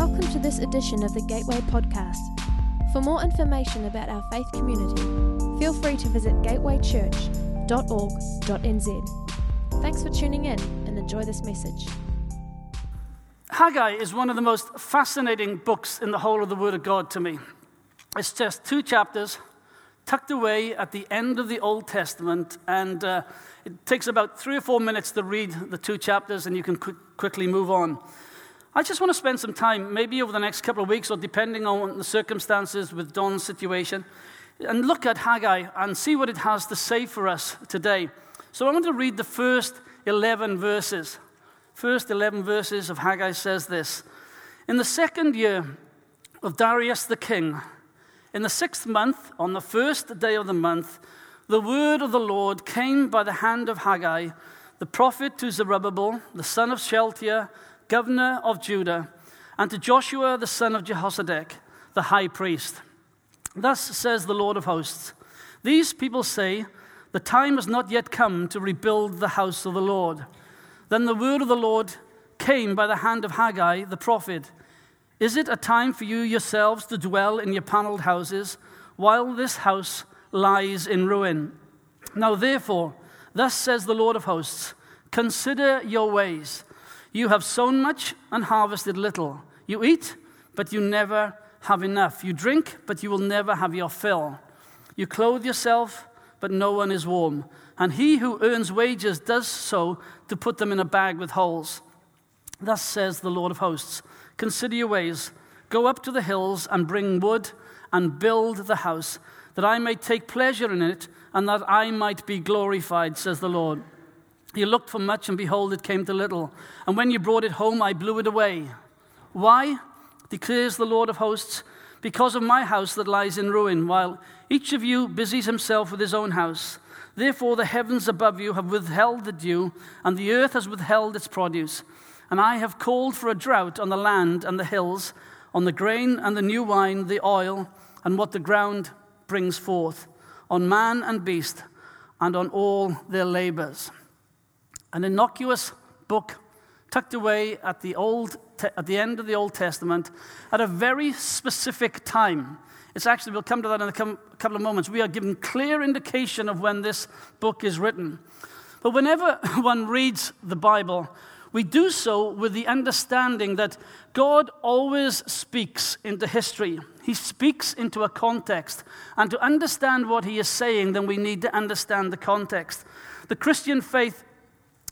Welcome to this edition of the Gateway Podcast. For more information about our faith community, feel free to visit gatewaychurch.org.nz. Thanks for tuning in and enjoy this message. Haggai is one of the most fascinating books in the whole of the Word of God to me. It's just two chapters tucked away at the end of the Old Testament, and uh, it takes about three or four minutes to read the two chapters, and you can qu- quickly move on. I just want to spend some time, maybe over the next couple of weeks, or depending on the circumstances with Don's situation, and look at Haggai and see what it has to say for us today. So I want to read the first 11 verses. First 11 verses of Haggai says this In the second year of Darius the king, in the sixth month, on the first day of the month, the word of the Lord came by the hand of Haggai, the prophet to Zerubbabel, the son of Shealtiel, governor of Judah, and to Joshua, the son of Jehozadak, the high priest. Thus says the Lord of hosts These people say, The time has not yet come to rebuild the house of the Lord. Then the word of the Lord came by the hand of Haggai, the prophet. Is it a time for you yourselves to dwell in your paneled houses while this house lies in ruin? Now, therefore, thus says the Lord of hosts Consider your ways. You have sown much and harvested little. You eat, but you never have enough. You drink, but you will never have your fill. You clothe yourself, but no one is warm. And he who earns wages does so to put them in a bag with holes. Thus says the Lord of hosts Consider your ways. Go up to the hills and bring wood and build the house, that I may take pleasure in it and that I might be glorified, says the Lord. You looked for much, and behold, it came to little. And when you brought it home, I blew it away. Why? declares the Lord of hosts. Because of my house that lies in ruin, while each of you busies himself with his own house. Therefore, the heavens above you have withheld the dew, and the earth has withheld its produce. And I have called for a drought on the land and the hills, on the grain and the new wine, the oil, and what the ground brings forth, on man and beast, and on all their labors an innocuous book tucked away at the, old at the end of the Old Testament at a very specific time. It's actually, we'll come to that in a couple of moments. We are given clear indication of when this book is written. But whenever one reads the Bible, we do so with the understanding that God always speaks into history. He speaks into a context. And to understand what he is saying, then we need to understand the context. The Christian faith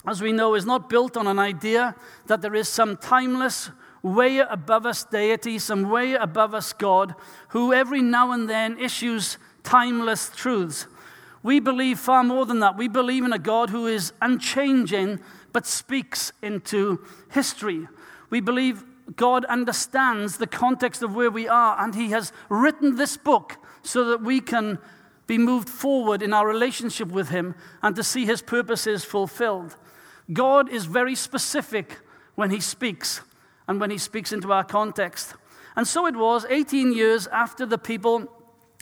as we know, is not built on an idea that there is some timeless, way above us deity, some way above us God, who every now and then issues timeless truths. We believe far more than that. We believe in a God who is unchanging but speaks into history. We believe God understands the context of where we are, and He has written this book so that we can be moved forward in our relationship with Him and to see His purposes fulfilled. God is very specific when he speaks and when he speaks into our context. And so it was 18 years after the people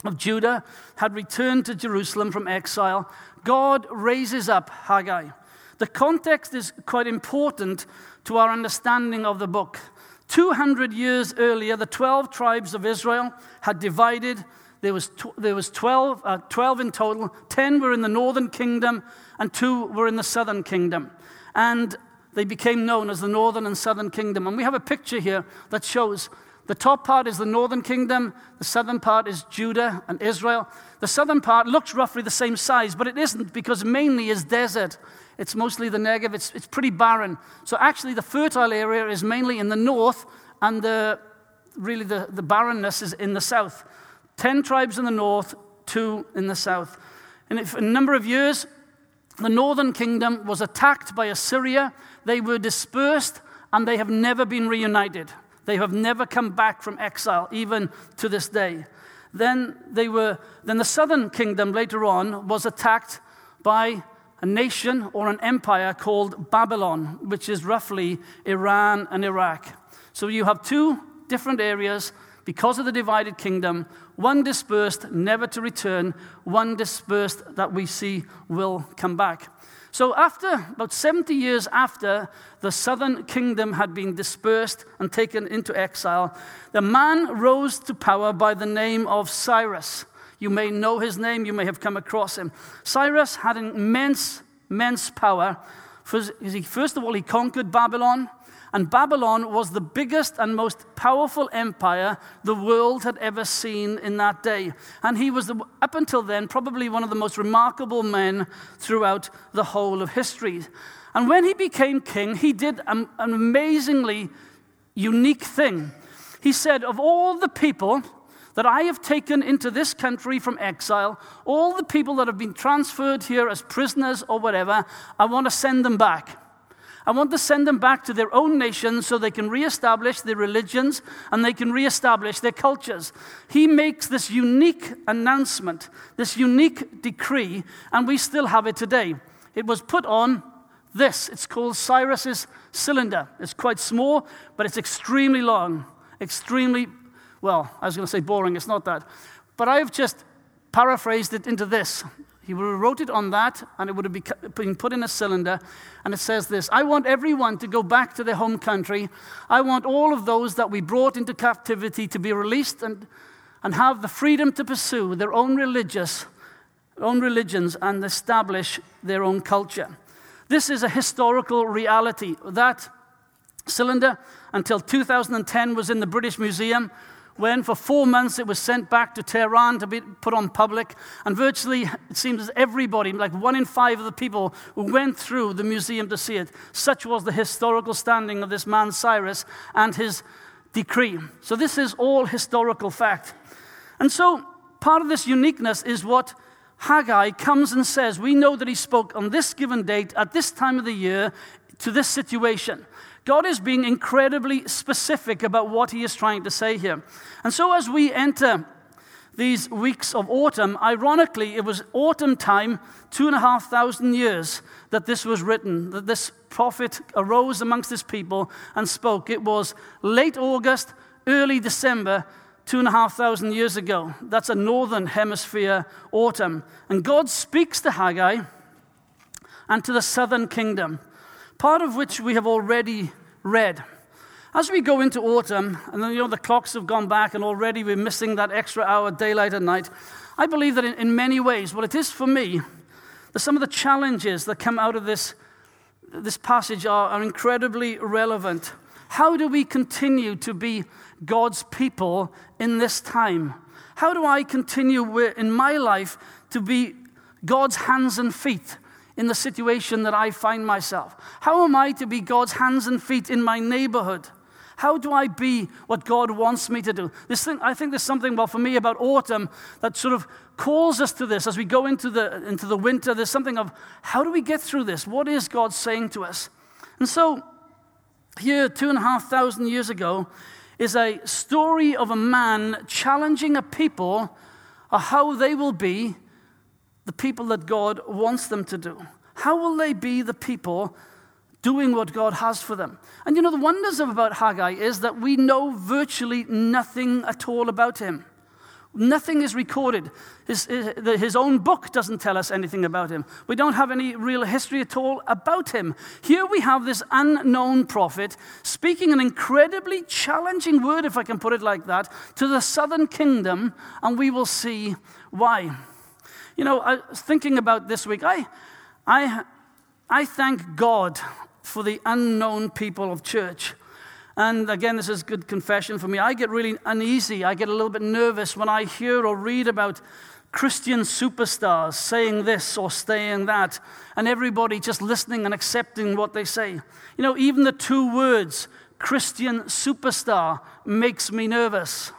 of Judah had returned to Jerusalem from exile, God raises up Haggai. The context is quite important to our understanding of the book. 200 years earlier, the 12 tribes of Israel had divided. There was, tw- there was 12, uh, 12 in total. 10 were in the northern kingdom, and two were in the southern kingdom and they became known as the northern and southern kingdom. And we have a picture here that shows the top part is the northern kingdom, the southern part is Judah and Israel. The southern part looks roughly the same size, but it isn't because mainly is desert. It's mostly the Negev, it's, it's pretty barren. So actually, the fertile area is mainly in the north, and the, really the, the barrenness is in the south. Ten tribes in the north, two in the south. And if a number of years, the northern kingdom was attacked by Assyria. They were dispersed and they have never been reunited. They have never come back from exile, even to this day. Then, they were, then the southern kingdom later on was attacked by a nation or an empire called Babylon, which is roughly Iran and Iraq. So you have two different areas because of the divided kingdom, one dispersed, never to return, one dispersed that we see will come back. So, after about 70 years after the southern kingdom had been dispersed and taken into exile, the man rose to power by the name of Cyrus. You may know his name, you may have come across him. Cyrus had immense, immense power. First of all, he conquered Babylon. And Babylon was the biggest and most powerful empire the world had ever seen in that day. And he was, the, up until then, probably one of the most remarkable men throughout the whole of history. And when he became king, he did an, an amazingly unique thing. He said, Of all the people that I have taken into this country from exile, all the people that have been transferred here as prisoners or whatever, I want to send them back. I want to send them back to their own nations so they can reestablish their religions and they can reestablish their cultures. He makes this unique announcement, this unique decree, and we still have it today. It was put on this. It's called Cyrus's cylinder. It's quite small, but it's extremely long, extremely, well, I was going to say boring, it's not that. But I've just paraphrased it into this. He would have wrote it on that, and it would have been put in a cylinder. And it says this I want everyone to go back to their home country. I want all of those that we brought into captivity to be released and, and have the freedom to pursue their own religious, own religions and establish their own culture. This is a historical reality. That cylinder, until 2010, was in the British Museum when for four months it was sent back to Tehran to be put on public. And virtually, it seems as everybody, like one in five of the people who went through the museum to see it. Such was the historical standing of this man, Cyrus, and his decree. So, this is all historical fact. And so, part of this uniqueness is what Haggai comes and says. We know that he spoke on this given date at this time of the year to this situation. God is being incredibly specific about what he is trying to say here. And so, as we enter these weeks of autumn, ironically, it was autumn time, two and a half thousand years, that this was written, that this prophet arose amongst his people and spoke. It was late August, early December, two and a half thousand years ago. That's a northern hemisphere autumn. And God speaks to Haggai and to the southern kingdom part of which we have already read. As we go into autumn, and then, you know, the clocks have gone back, and already we're missing that extra hour, daylight and night, I believe that in, in many ways, what it is for me, that some of the challenges that come out of this, this passage are, are incredibly relevant. How do we continue to be God's people in this time? How do I continue in my life to be God's hands and feet? In the situation that I find myself? How am I to be God's hands and feet in my neighborhood? How do I be what God wants me to do? This thing, I think there's something, well, for me about autumn that sort of calls us to this as we go into the, into the winter. There's something of how do we get through this? What is God saying to us? And so, here, two and a half thousand years ago, is a story of a man challenging a people of how they will be the people that God wants them to do? How will they be the people doing what God has for them? And you know, the wonders about Haggai is that we know virtually nothing at all about him. Nothing is recorded. His, his, own book doesn't tell us anything about him. We don't have any real history at all about him. Here we have this unknown prophet speaking an incredibly challenging word, if I can put it like that, to the southern kingdom, and we will see why. You know, I thinking about this week. I, I, I thank God for the unknown people of church. And again, this is good confession for me. I get really uneasy. I get a little bit nervous when I hear or read about Christian superstars saying this or saying that, and everybody just listening and accepting what they say. You know, even the two words, Christian superstar, makes me nervous.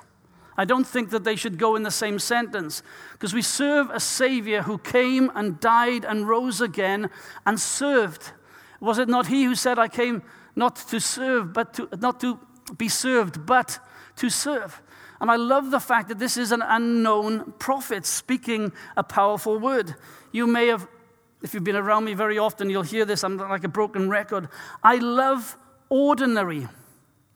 I don't think that they should go in the same sentence because we serve a Savior who came and died and rose again and served. Was it not He who said, I came not to serve, but to, not to be served, but to serve? And I love the fact that this is an unknown prophet speaking a powerful word. You may have, if you've been around me very often, you'll hear this. I'm like a broken record. I love ordinary.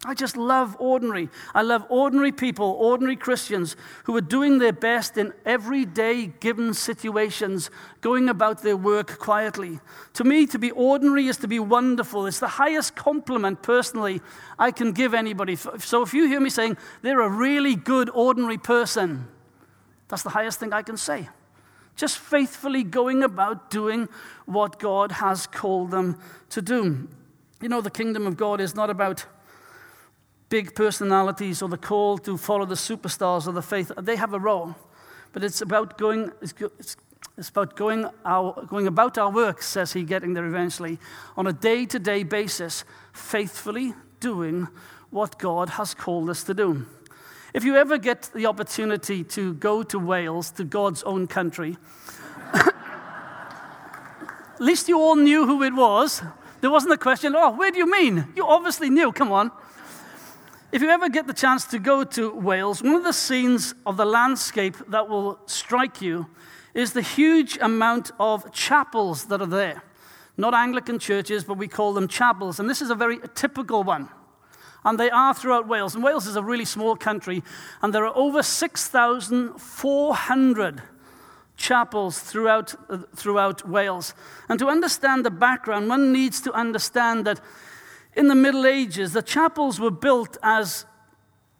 I just love ordinary. I love ordinary people, ordinary Christians who are doing their best in everyday given situations, going about their work quietly. To me, to be ordinary is to be wonderful. It's the highest compliment, personally, I can give anybody. So if you hear me saying they're a really good, ordinary person, that's the highest thing I can say. Just faithfully going about doing what God has called them to do. You know, the kingdom of God is not about big personalities or the call to follow the superstars of the faith. They have a role, but it's about going. It's, it's about going, our, going about our work, says he, getting there eventually, on a day to day basis, faithfully doing what God has called us to do. If you ever get the opportunity to go to Wales, to God's own country, at least you all knew who it was. There wasn't a question, oh, where do you mean? You obviously knew, come on. If you ever get the chance to go to Wales, one of the scenes of the landscape that will strike you is the huge amount of chapels that are there. Not Anglican churches, but we call them chapels. And this is a very typical one. And they are throughout Wales. And Wales is a really small country, and there are over 6,400 chapels throughout, uh, throughout Wales. And to understand the background, one needs to understand that in the Middle Ages, the chapels were built as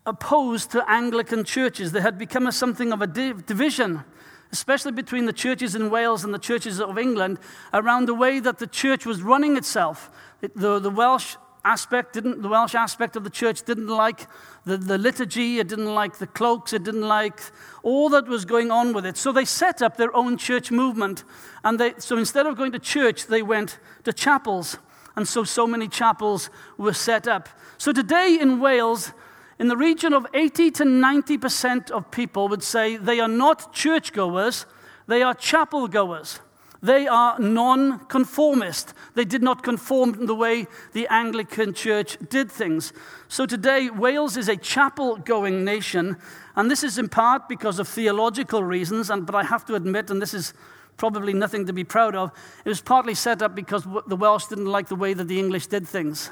opposed to Anglican churches. They had become a, something of a div- division, especially between the churches in Wales and the churches of England, around the way that the church was running itself. It, the, the Welsh aspect didn't the welsh aspect of the church didn't like the, the liturgy it didn't like the cloaks it didn't like all that was going on with it so they set up their own church movement and they, so instead of going to church they went to chapels and so so many chapels were set up. So today in Wales, in the region of 80 to 90% of people would say they are not churchgoers, they are chapel goers. They are non-conformist. They did not conform the way the Anglican Church did things. So today, Wales is a chapel-going nation, and this is in part because of theological reasons. And but I have to admit, and this is probably nothing to be proud of. It was partly set up because the Welsh didn't like the way that the English did things.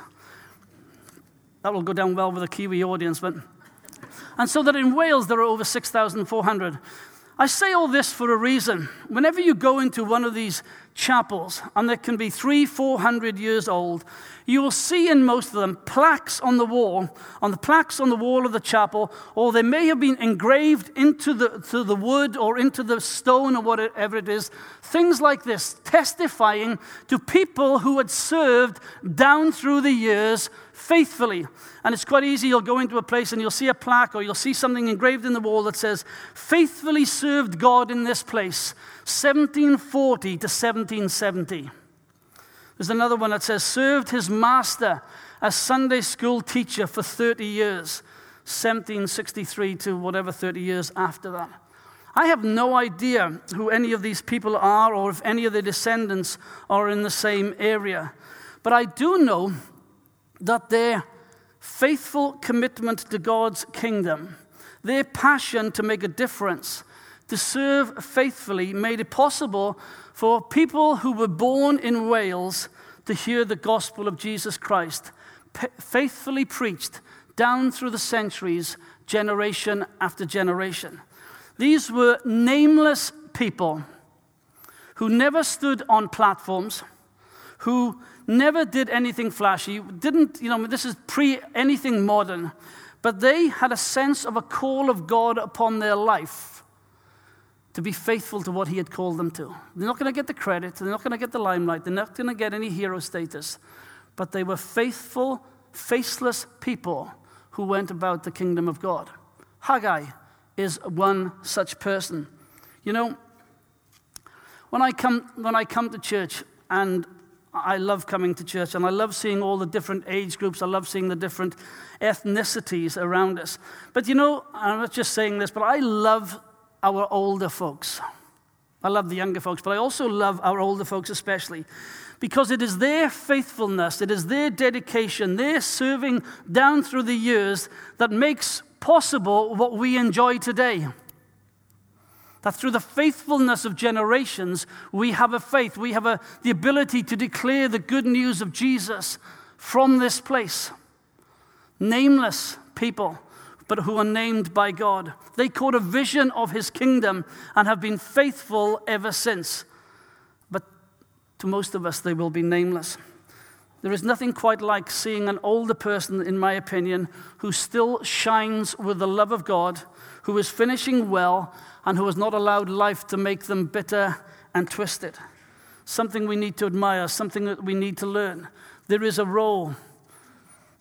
That will go down well with a Kiwi audience, but. And so that in Wales there are over 6,400. I say all this for a reason. Whenever you go into one of these chapels, and they can be three, four hundred years old, you will see in most of them plaques on the wall, on the plaques on the wall of the chapel, or they may have been engraved into the, to the wood or into the stone or whatever it is. Things like this, testifying to people who had served down through the years faithfully. And it's quite easy. You'll go into a place and you'll see a plaque or you'll see something engraved in the wall that says, faithfully served God in this place, 1740 to 1770. There's another one that says, served his master as Sunday school teacher for 30 years, 1763 to whatever 30 years after that. I have no idea who any of these people are or if any of their descendants are in the same area. But I do know that their faithful commitment to God's kingdom, their passion to make a difference, to serve faithfully, made it possible for people who were born in Wales to hear the gospel of Jesus Christ, faithfully preached down through the centuries, generation after generation. These were nameless people who never stood on platforms, who never did anything flashy, didn't, you know, this is pre anything modern, but they had a sense of a call of God upon their life to be faithful to what he had called them to. They're not going to get the credit, they're not going to get the limelight, they're not going to get any hero status, but they were faithful, faceless people who went about the kingdom of God. Haggai is one such person. You know, when I come, when I come to church, and I love coming to church, and I love seeing all the different age groups, I love seeing the different ethnicities around us. But you know, I'm not just saying this, but I love our older folks. I love the younger folks, but I also love our older folks especially because it is their faithfulness, it is their dedication, their serving down through the years that makes possible what we enjoy today. That through the faithfulness of generations, we have a faith, we have a, the ability to declare the good news of Jesus from this place. nameless people, but who are named by God. They caught a vision of his kingdom and have been faithful ever since. But to most of us, they will be nameless. There is nothing quite like seeing an older person, in my opinion, who still shines with the love of God, who is finishing well, and who has not allowed life to make them bitter and twisted. Something we need to admire, something that we need to learn. There is a role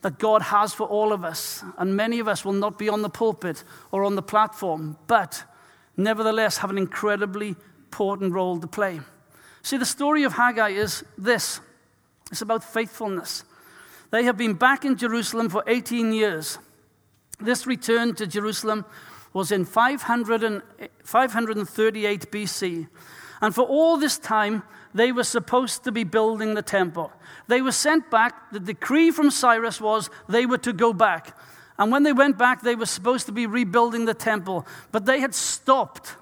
that God has for all of us, and many of us will not be on the pulpit or on the platform, but nevertheless have an incredibly important role to play. See, the story of Haggai is this it's about faithfulness. They have been back in Jerusalem for 18 years. This return to Jerusalem was in 500 and, 538 BC. And for all this time, they were supposed to be building the temple. They were sent back. The decree from Cyrus was they were to go back. And when they went back, they were supposed to be rebuilding the temple. But they had stopped.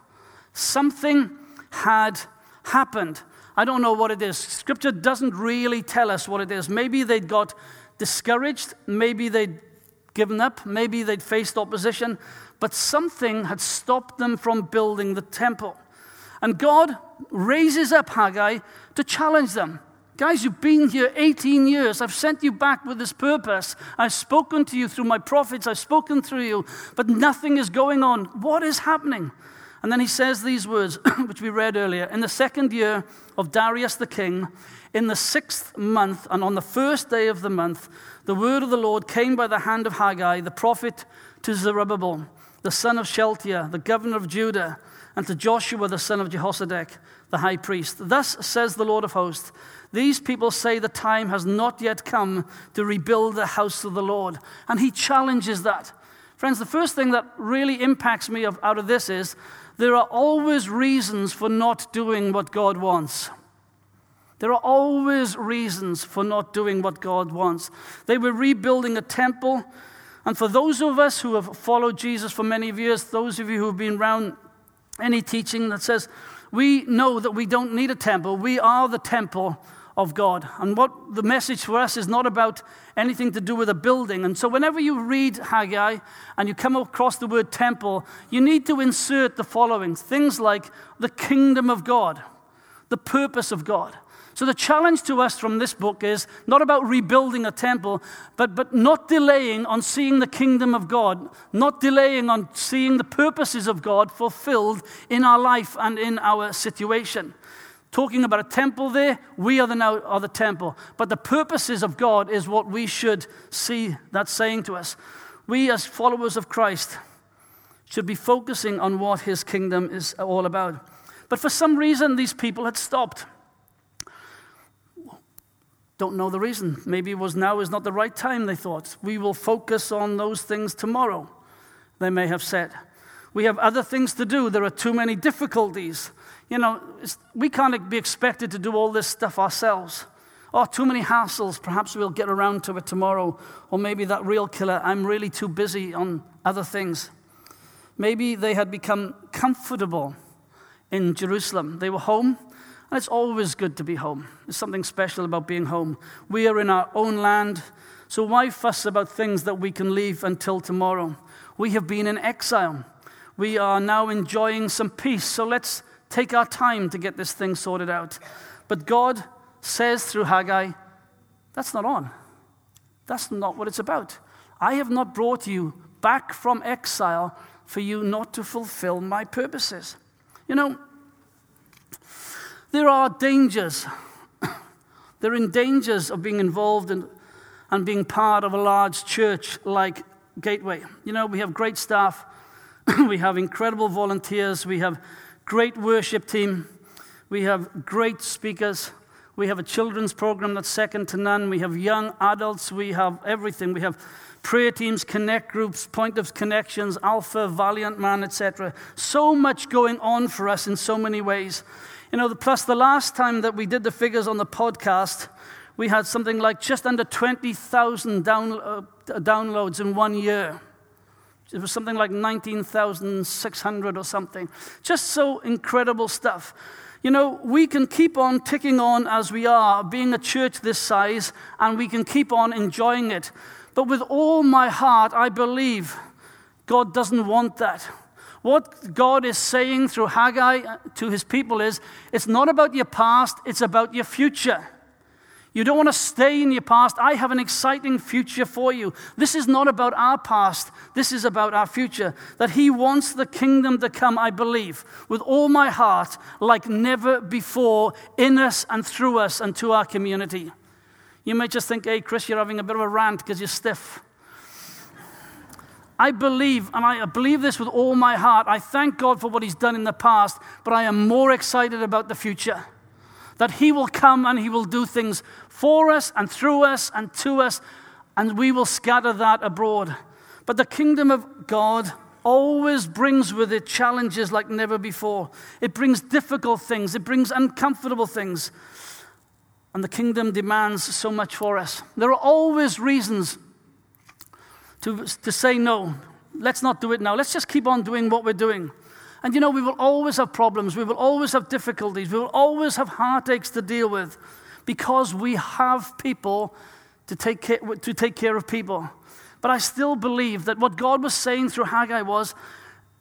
Something had happened. I don't know what it is. Scripture doesn't really tell us what it is. Maybe they'd got discouraged, maybe they'd given up, maybe they'd faced opposition, but something had stopped them from building the temple. And God raises up Haggai to challenge them. Guys, you've been here 18 years. I've sent you back with this purpose. I've spoken to you through my prophets. I've spoken through you, but nothing is going on. What is happening? And then he says these words, which we read earlier In the second year of Darius the king, in the sixth month, and on the first day of the month, the word of the Lord came by the hand of Haggai, the prophet, to Zerubbabel, the son of Shealtiel, the governor of Judah, and to Joshua, the son of Jehozadak, the high priest. Thus says the Lord of hosts These people say the time has not yet come to rebuild the house of the Lord. And he challenges that. Friends, the first thing that really impacts me out of this is there are always reasons for not doing what God wants. There are always reasons for not doing what God wants. They were rebuilding a temple. And for those of us who have followed Jesus for many years, those of you who have been around any teaching that says, we know that we don't need a temple, we are the temple of God. And what the message for us is not about anything to do with a building. And so, whenever you read Haggai and you come across the word temple, you need to insert the following things like the kingdom of God, the purpose of God. So, the challenge to us from this book is not about rebuilding a temple, but, but not delaying on seeing the kingdom of God, not delaying on seeing the purposes of God fulfilled in our life and in our situation talking about a temple there. We are the now are the temple. But the purposes of God is what we should see that saying to us. We, as followers of Christ, should be focusing on what his kingdom is all about. But for some reason, these people had stopped. Don't know the reason. Maybe it was now is not the right time, they thought. We will focus on those things tomorrow, they may have said. We have other things to do. There are too many difficulties. You know, we can't be expected to do all this stuff ourselves. Oh, too many hassles. Perhaps we'll get around to it tomorrow. Or maybe that real killer, I'm really too busy on other things. Maybe they had become comfortable in Jerusalem. They were home, and it's always good to be home. There's something special about being home. We are in our own land, so why fuss about things that we can leave until tomorrow? We have been in exile. We are now enjoying some peace, so let's take our time to get this thing sorted out. But God says through Haggai, that's not on. That's not what it's about. I have not brought you back from exile for you not to fulfill my purposes. You know, there are dangers. there are dangers of being involved in, and being part of a large church like Gateway. You know, we have great staff, we have incredible volunteers, we have great worship team. We have great speakers. We have a children's program that's second to none. We have young adults. We have everything. We have prayer teams, connect groups, point of connections, Alpha, Valiant Man, etc. So much going on for us in so many ways. You know, plus the last time that we did the figures on the podcast, we had something like just under 20,000 down, uh, downloads in one year. It was something like 19,600 or something. Just so incredible stuff. You know, we can keep on ticking on as we are, being a church this size, and we can keep on enjoying it. But with all my heart, I believe God doesn't want that. What God is saying through Haggai to his people is it's not about your past, it's about your future. You don't want to stay in your past. I have an exciting future for you. This is not about our past, this is about our future. That He wants the kingdom to come, I believe, with all my heart, like never before, in us and through us and to our community. You may just think, hey, Chris, you're having a bit of a rant because you're stiff. I believe, and I believe this with all my heart. I thank God for what He's done in the past, but I am more excited about the future that He will come and He will do things for us and through us and to us, and we will scatter that abroad. But the kingdom of God always brings with it challenges like never before. It brings difficult things, it brings uncomfortable things. And the kingdom demands so much for us. There are always reasons to, to say no. Let's not do it now. Let's just keep on doing what we're doing. And you know, we will always have problems, we will always have difficulties, we will always have heartaches to deal with because we have people to take care, to take care of people. But I still believe that what God was saying through Haggai was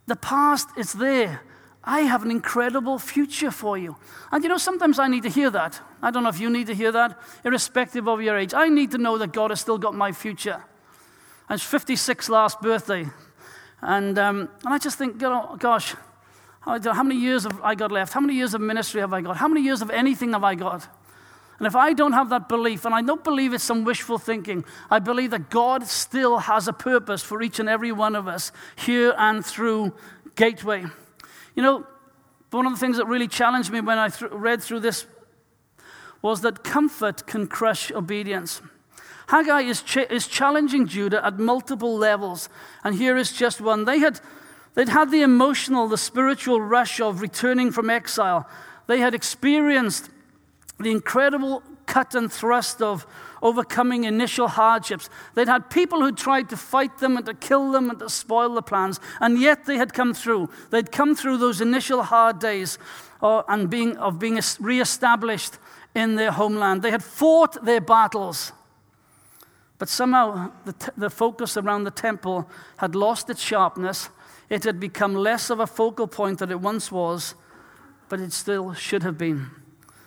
the past is there. I have an incredible future for you. And you know, sometimes I need to hear that. I don't know if you need to hear that, irrespective of your age. I need to know that God has still got my future. And it's 56 last birthday. And, um, and I just think, know, gosh, how many years have I got left? How many years of ministry have I got? How many years of anything have I got? And if I don't have that belief, and I don't believe it's some wishful thinking, I believe that God still has a purpose for each and every one of us here and through Gateway. You know, one of the things that really challenged me when I th- read through this was that comfort can crush obedience. Haggai is, ch- is challenging Judah at multiple levels, and here is just one. They had They'd had the emotional, the spiritual rush of returning from exile. They had experienced the incredible cut and thrust of overcoming initial hardships. They'd had people who tried to fight them and to kill them and to spoil the plans, and yet they had come through. They'd come through those initial hard days uh, and being, of being reestablished in their homeland. They had fought their battles. But somehow the, t- the focus around the temple had lost its sharpness it had become less of a focal point than it once was, but it still should have been.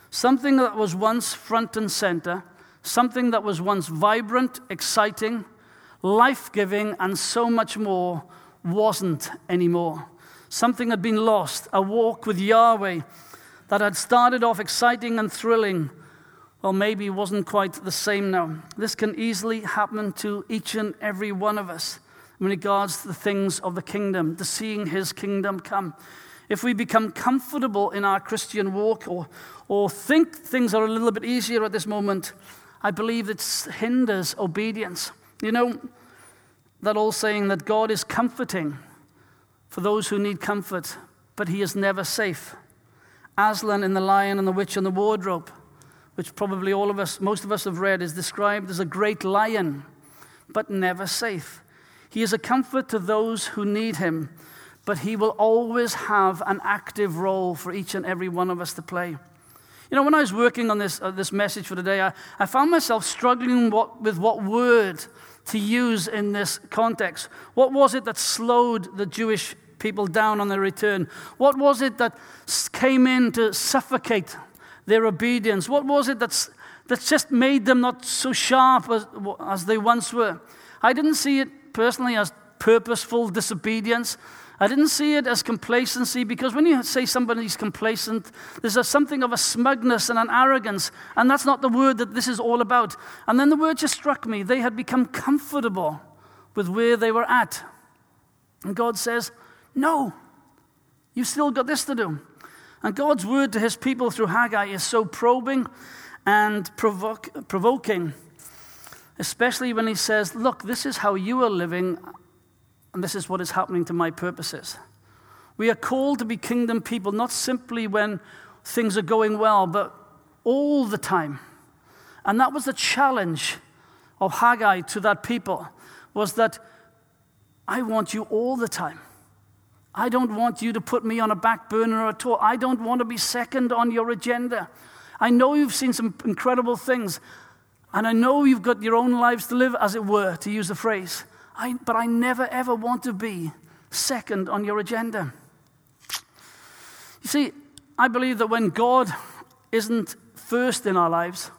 Something that was once front and center, something that was once vibrant, exciting, life giving, and so much more, wasn't anymore. Something had been lost, a walk with Yahweh that had started off exciting and thrilling, well, maybe wasn't quite the same now. This can easily happen to each and every one of us in regards to the things of the kingdom, to seeing his kingdom come. If we become comfortable in our Christian walk or, or think things are a little bit easier at this moment, I believe it hinders obedience. You know, that old saying that God is comforting for those who need comfort, but he is never safe. Aslan in The Lion and the Witch and the Wardrobe, which probably all of us, most of us have read, is described as a great lion, but never safe. He is a comfort to those who need him, but he will always have an active role for each and every one of us to play. You know, when I was working on this, uh, this message for today, I, I found myself struggling what, with what word to use in this context. What was it that slowed the Jewish people down on their return? What was it that came in to suffocate their obedience? What was it that's, that just made them not so sharp as, as they once were? I didn't see it personally as purposeful disobedience. I didn't see it as complacency because when you say somebody's complacent, there's a, something of a smugness and an arrogance, and that's not the word that this is all about. And then the word just struck me. They had become comfortable with where they were at. And God says, No, you've still got this to do. And God's word to his people through Haggai is so probing and provoking especially when he says, Look, this is how you are living, and this is what is happening to my purposes. We are called to be kingdom people, not simply when things are going well, but all the time. And that was the challenge of Haggai to that people, was that I want you all the time. I don't want you to put me on a back burner at all. I don't want to be second on your agenda. I know you've seen some incredible things. And I know you've got your own lives to live, as it were, to use the phrase. I, but I never, ever want to be second on your agenda. You see, I believe that when God isn't first in our lives,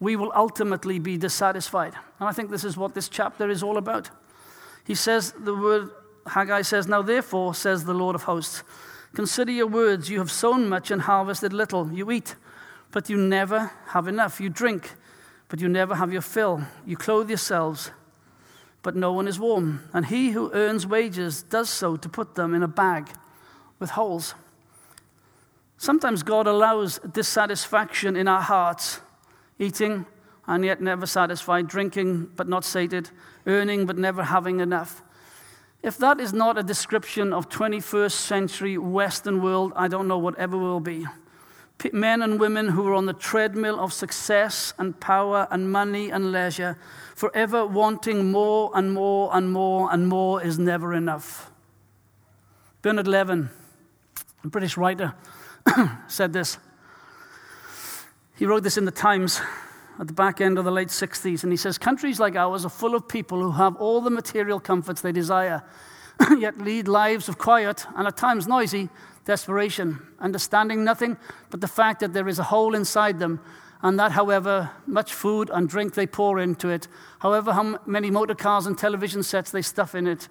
we will ultimately be dissatisfied. And I think this is what this chapter is all about. He says, the word, Haggai says, Now therefore, says the Lord of hosts, consider your words. You have sown much and harvested little. You eat, but you never have enough. You drink, but you never have your fill. You clothe yourselves, but no one is warm. And he who earns wages does so to put them in a bag with holes. Sometimes God allows dissatisfaction in our hearts, eating and yet never satisfied, drinking but not sated, earning but never having enough. If that is not a description of 21st century Western world, I don't know what ever will be. Men and women who are on the treadmill of success and power and money and leisure, forever wanting more and more and more and more is never enough. Bernard Levin, a British writer, said this. He wrote this in the Times at the back end of the late 60s, and he says Countries like ours are full of people who have all the material comforts they desire, yet lead lives of quiet and at times noisy desperation, understanding nothing but the fact that there is a hole inside them, and that however much food and drink they pour into it, however how many motor cars and television sets they stuff in it,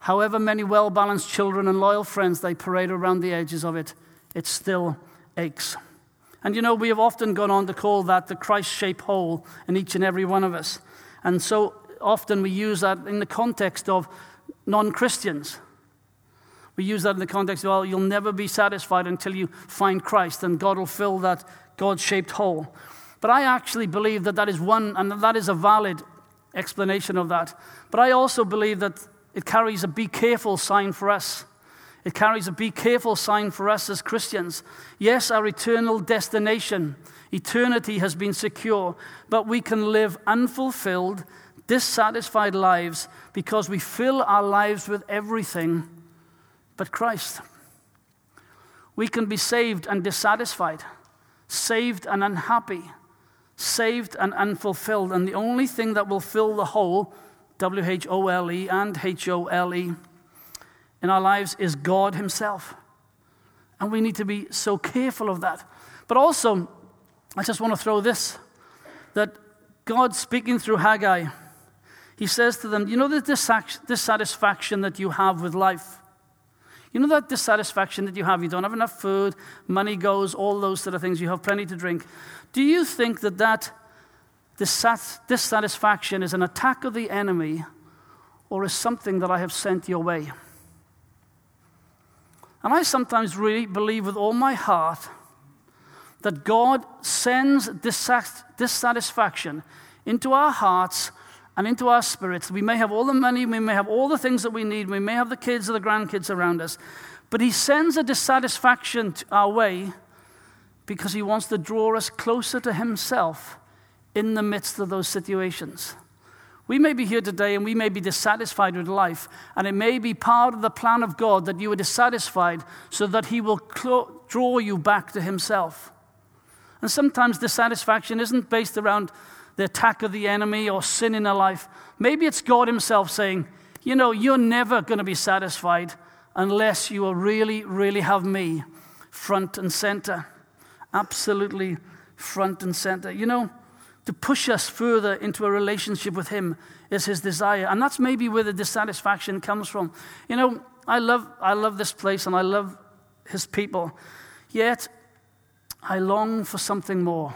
however many well balanced children and loyal friends they parade around the edges of it, it still aches. And you know, we have often gone on to call that the Christ shaped hole in each and every one of us. And so often we use that in the context of non Christians. We use that in the context of, well, you'll never be satisfied until you find Christ, and God will fill that God shaped hole. But I actually believe that that is one, and that is a valid explanation of that. But I also believe that it carries a be careful sign for us. It carries a be careful sign for us as Christians. Yes, our eternal destination, eternity has been secure, but we can live unfulfilled, dissatisfied lives because we fill our lives with everything but Christ. We can be saved and dissatisfied, saved and unhappy, saved and unfulfilled, and the only thing that will fill the hole, W H O L E and H O L E, in our lives is God Himself. And we need to be so careful of that. But also, I just want to throw this that God speaking through Haggai, He says to them, You know the dissatisfaction that you have with life? You know that dissatisfaction that you have? You don't have enough food, money goes, all those sort of things, you have plenty to drink. Do you think that that dissatisfaction is an attack of the enemy or is something that I have sent your way? And I sometimes really believe with all my heart that God sends dissatisfaction into our hearts and into our spirits. We may have all the money, we may have all the things that we need, we may have the kids or the grandkids around us, but He sends a dissatisfaction our way because He wants to draw us closer to Himself in the midst of those situations. We may be here today and we may be dissatisfied with life, and it may be part of the plan of God that you are dissatisfied so that He will cl- draw you back to Himself. And sometimes dissatisfaction isn't based around the attack of the enemy or sin in our life. Maybe it's God Himself saying, You know, you're never going to be satisfied unless you really, really have me front and center. Absolutely front and center. You know, to push us further into a relationship with Him is His desire. And that's maybe where the dissatisfaction comes from. You know, I love, I love this place and I love His people, yet I long for something more.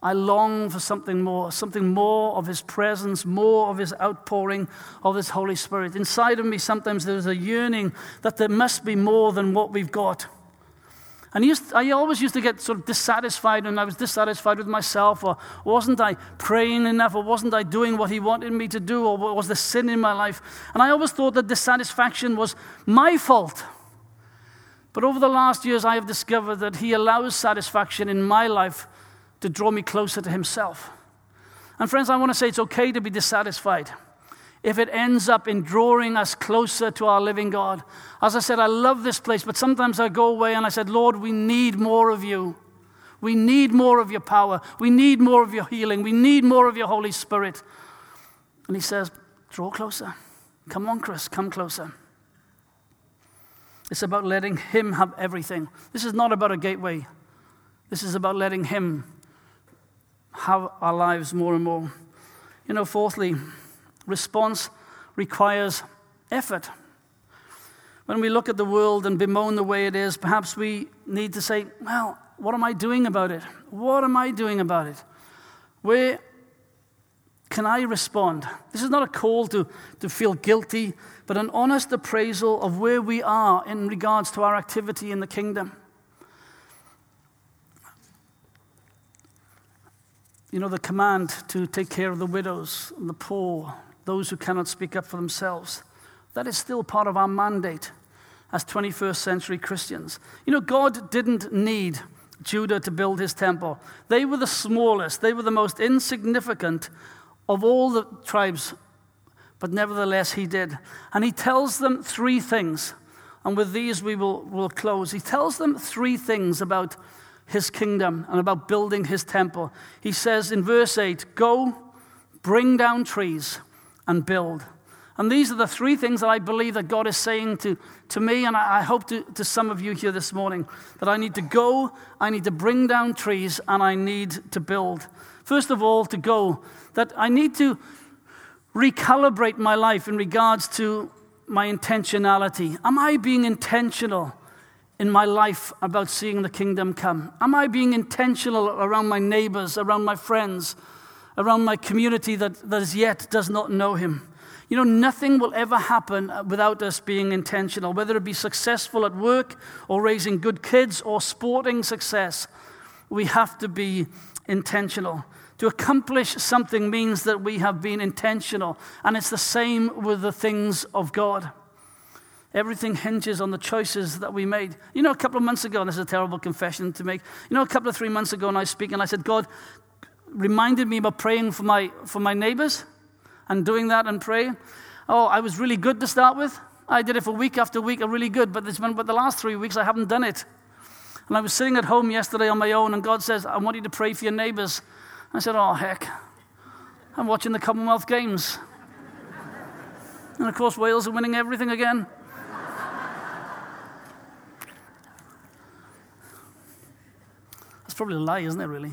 I long for something more, something more of His presence, more of His outpouring of His Holy Spirit. Inside of me, sometimes there's a yearning that there must be more than what we've got. And used, I always used to get sort of dissatisfied when I was dissatisfied with myself, or wasn't I praying enough, or wasn't I doing what He wanted me to do, or was there sin in my life? And I always thought that dissatisfaction was my fault. But over the last years, I have discovered that He allows satisfaction in my life to draw me closer to Himself. And friends, I want to say it's okay to be dissatisfied if it ends up in drawing us closer to our living God. As I said, I love this place, but sometimes I go away and I said, Lord, we need more of you. We need more of your power. We need more of your healing. We need more of your Holy Spirit. And he says, Draw closer. Come on, Chris, come closer. It's about letting Him have everything. This is not about a gateway. This is about letting Him have our lives more and more. You know, fourthly, response requires effort. When we look at the world and bemoan the way it is, perhaps we need to say, Well, what am I doing about it? What am I doing about it? Where can I respond? This is not a call to, to feel guilty, but an honest appraisal of where we are in regards to our activity in the kingdom. You know, the command to take care of the widows and the poor, those who cannot speak up for themselves, that is still part of our mandate as 21st century Christians. You know, God didn't need Judah to build his temple. They were the smallest, they were the most insignificant of all the tribes, but nevertheless he did. And he tells them three things. And with these we will will close. He tells them three things about his kingdom and about building his temple. He says in verse 8, Go, bring down trees, and build. And these are the three things that I believe that God is saying to, to me, and I, I hope to, to some of you here this morning that I need to go, I need to bring down trees, and I need to build. First of all, to go, that I need to recalibrate my life in regards to my intentionality. Am I being intentional in my life about seeing the kingdom come? Am I being intentional around my neighbors, around my friends, around my community that, that as yet does not know him? You know, nothing will ever happen without us being intentional, whether it be successful at work or raising good kids or sporting success. We have to be intentional. To accomplish something means that we have been intentional, and it's the same with the things of God. Everything hinges on the choices that we made. You know, a couple of months ago, and this is a terrible confession to make. You know, a couple of three months ago, and I speak, and I said, God reminded me about praying for my, for my neighbors and doing that and praying. Oh, I was really good to start with. I did it for week after week, I'm really good, but, this, but the last three weeks I haven't done it. And I was sitting at home yesterday on my own, and God says, I want you to pray for your neighbors. I said, Oh, heck, I'm watching the Commonwealth Games. and of course, Wales are winning everything again. That's probably a lie, isn't it, really?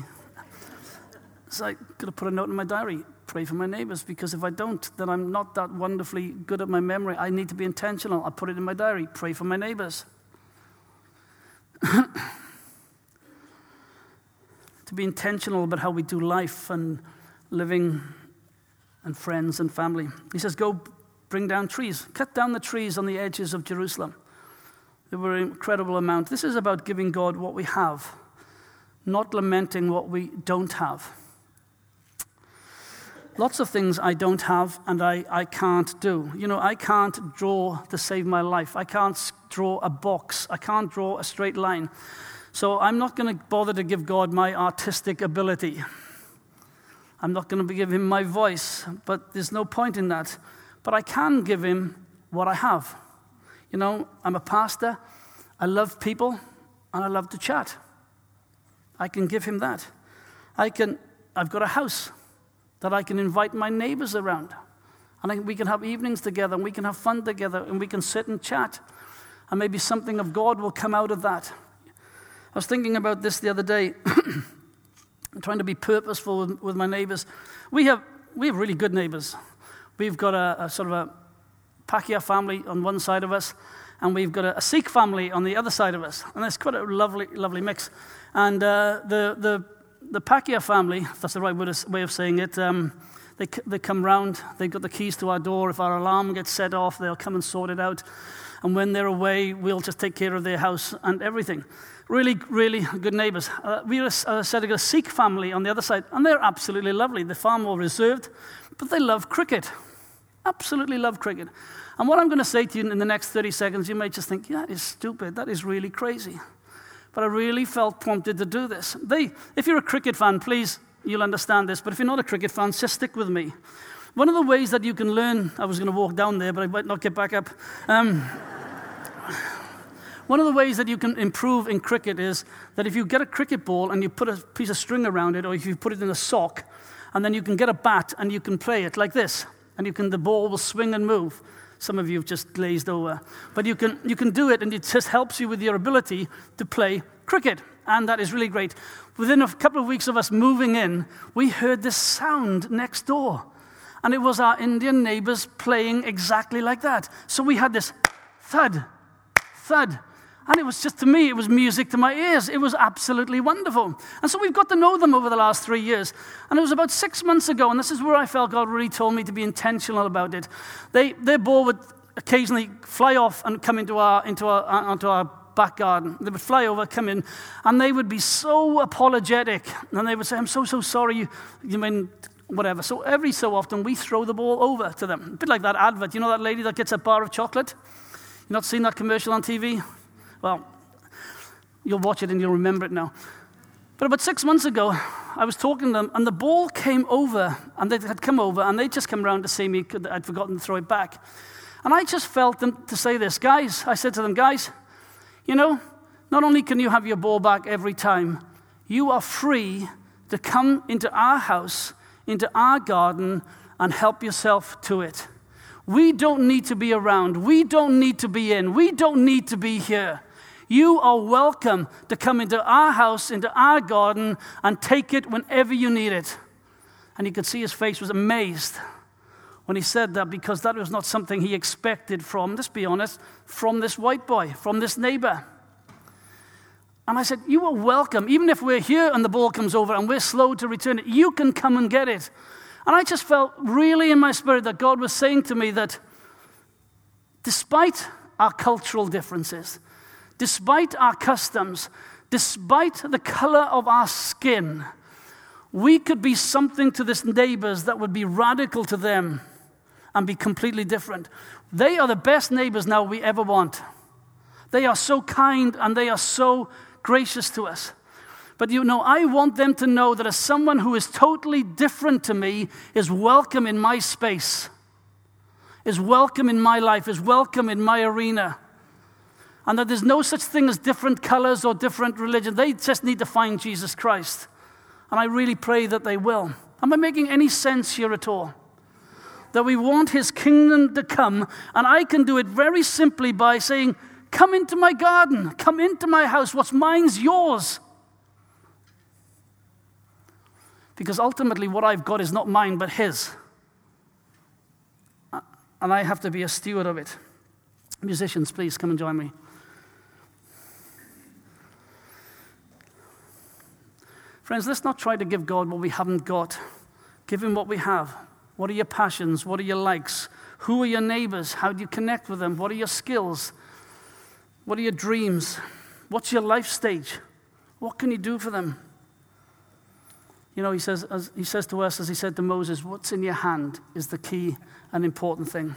So I could have put a note in my diary pray for my neighbors because if I don't, then I'm not that wonderfully good at my memory. I need to be intentional. I put it in my diary pray for my neighbors. to be intentional about how we do life and living and friends and family. He says, Go bring down trees, cut down the trees on the edges of Jerusalem. There were an incredible amount. This is about giving God what we have, not lamenting what we don't have. Lots of things I don't have and I, I can't do. You know, I can't draw to save my life. I can't draw a box. I can't draw a straight line. So I'm not going to bother to give God my artistic ability. I'm not going to give him my voice, but there's no point in that. But I can give him what I have. You know, I'm a pastor, I love people, and I love to chat. I can give him that. I can, I've got a house that I can invite my neighbors around. And I, we can have evenings together, and we can have fun together, and we can sit and chat. And maybe something of God will come out of that. I was thinking about this the other day, trying to be purposeful with, with, my neighbors. We have, we have really good neighbors. We've got a, a sort of a Pakeha family on one side of us, and we've got a, a, Sikh family on the other side of us. And it's quite a lovely, lovely mix. And uh, the, the the Pakeha family, if that's the right way of saying it, um, they, they come round, they've got the keys to our door. If our alarm gets set off, they'll come and sort it out. And when they're away, we'll just take care of their house and everything. Really, really good neighbors. Uh, we, as I said, a Sikh family on the other side, and they're absolutely lovely. They're far more reserved, but they love cricket. Absolutely love cricket. And what I'm going to say to you in the next 30 seconds, you may just think, yeah, that is stupid. That is really crazy but I really felt prompted to do this. They, if you're a cricket fan, please, you'll understand this, but if you're not a cricket fan, just stick with me. One of the ways that you can learn, I was going to walk down there, but I might not get back up. Um, One of the ways that you can improve in cricket is that if you get a cricket ball and you put a piece of string around it, or if you put it in a sock, and then you can get a bat and you can play it like this, and you can the ball will swing and move. Some of you have just glazed over, but you can you can do it, and it just helps you with your ability to play cricket, and that is really great. Within a couple of weeks of us moving in, we heard this sound next door. And it was our Indian neighbors playing exactly like that. So we had this thud, thud. And it was just, to me, it was music to my ears. It was absolutely wonderful. And so we've got to know them over the last three years. And it was about six months ago, and this is where I felt God really told me to be intentional about it. They, their ball would occasionally fly off and come into our, into our, uh, onto our back garden. They would fly over, come in, and they would be so apologetic. And they would say, I'm so, so sorry. You, you mean whatever. So every so often we throw the ball over to them. A bit like that advert. You know that lady that gets a bar of chocolate? You not seen that commercial on TV? Well, you'll watch it and you'll remember it now. But about six months ago, I was talking to them, and the ball came over, and they had come over, and they just come around to see me. I'd forgotten to throw it back. And I just felt them to say this, guys. I said to them, guys, you know, not only can you have your ball back every time, you are free to come into our house into our garden and help yourself to it. We don't need to be around. We don't need to be in. We don't need to be here. You are welcome to come into our house, into our garden, and take it whenever you need it. And you could see his face was amazed when he said that because that was not something he expected from, let's be honest, from this white boy, from this neighbor. And I said, You are welcome. Even if we're here and the ball comes over and we're slow to return it, you can come and get it. And I just felt really in my spirit that God was saying to me that despite our cultural differences, despite our customs, despite the color of our skin, we could be something to this neighbors that would be radical to them and be completely different. They are the best neighbors now we ever want. They are so kind and they are so gracious to us. But you know, I want them to know that as someone who is totally different to me is welcome in my space, is welcome in my life, is welcome in my arena. And that there's no such thing as different colors or different religion. They just need to find Jesus Christ. And I really pray that they will. Am I making any sense here at all? That we want his kingdom to come, and I can do it very simply by saying, Come into my garden. Come into my house. What's mine's yours. Because ultimately, what I've got is not mine, but His. And I have to be a steward of it. Musicians, please come and join me. Friends, let's not try to give God what we haven't got. Give Him what we have. What are your passions? What are your likes? Who are your neighbors? How do you connect with them? What are your skills? What are your dreams? What's your life stage? What can you do for them? You know, he says, as he says to us, as he said to Moses, what's in your hand is the key and important thing.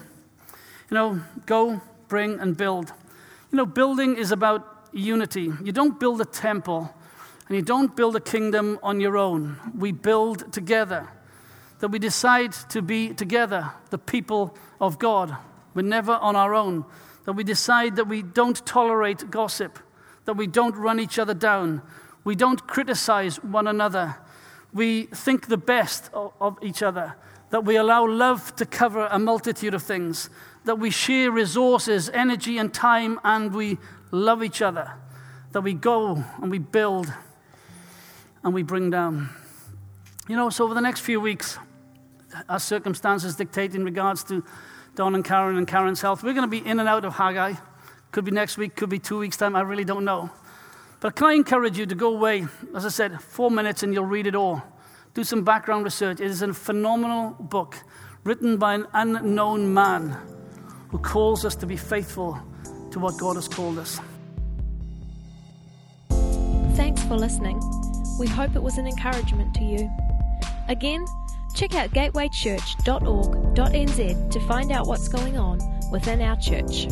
You know, go, bring, and build. You know, building is about unity. You don't build a temple and you don't build a kingdom on your own. We build together. That we decide to be together, the people of God. We're never on our own. That we decide that we don't tolerate gossip, that we don't run each other down, we don't criticize one another, we think the best of, of each other, that we allow love to cover a multitude of things, that we share resources, energy, and time, and we love each other, that we go and we build and we bring down. You know, so over the next few weeks, as circumstances dictate in regards to Don and Karen and Karen's health. We're going to be in and out of Haggai. Could be next week, could be two weeks' time. I really don't know. But can I encourage you to go away, as I said, four minutes and you'll read it all. Do some background research. It is a phenomenal book written by an unknown man who calls us to be faithful to what God has called us. Thanks for listening. We hope it was an encouragement to you. Again, Check out gatewaychurch.org.nz to find out what's going on within our church.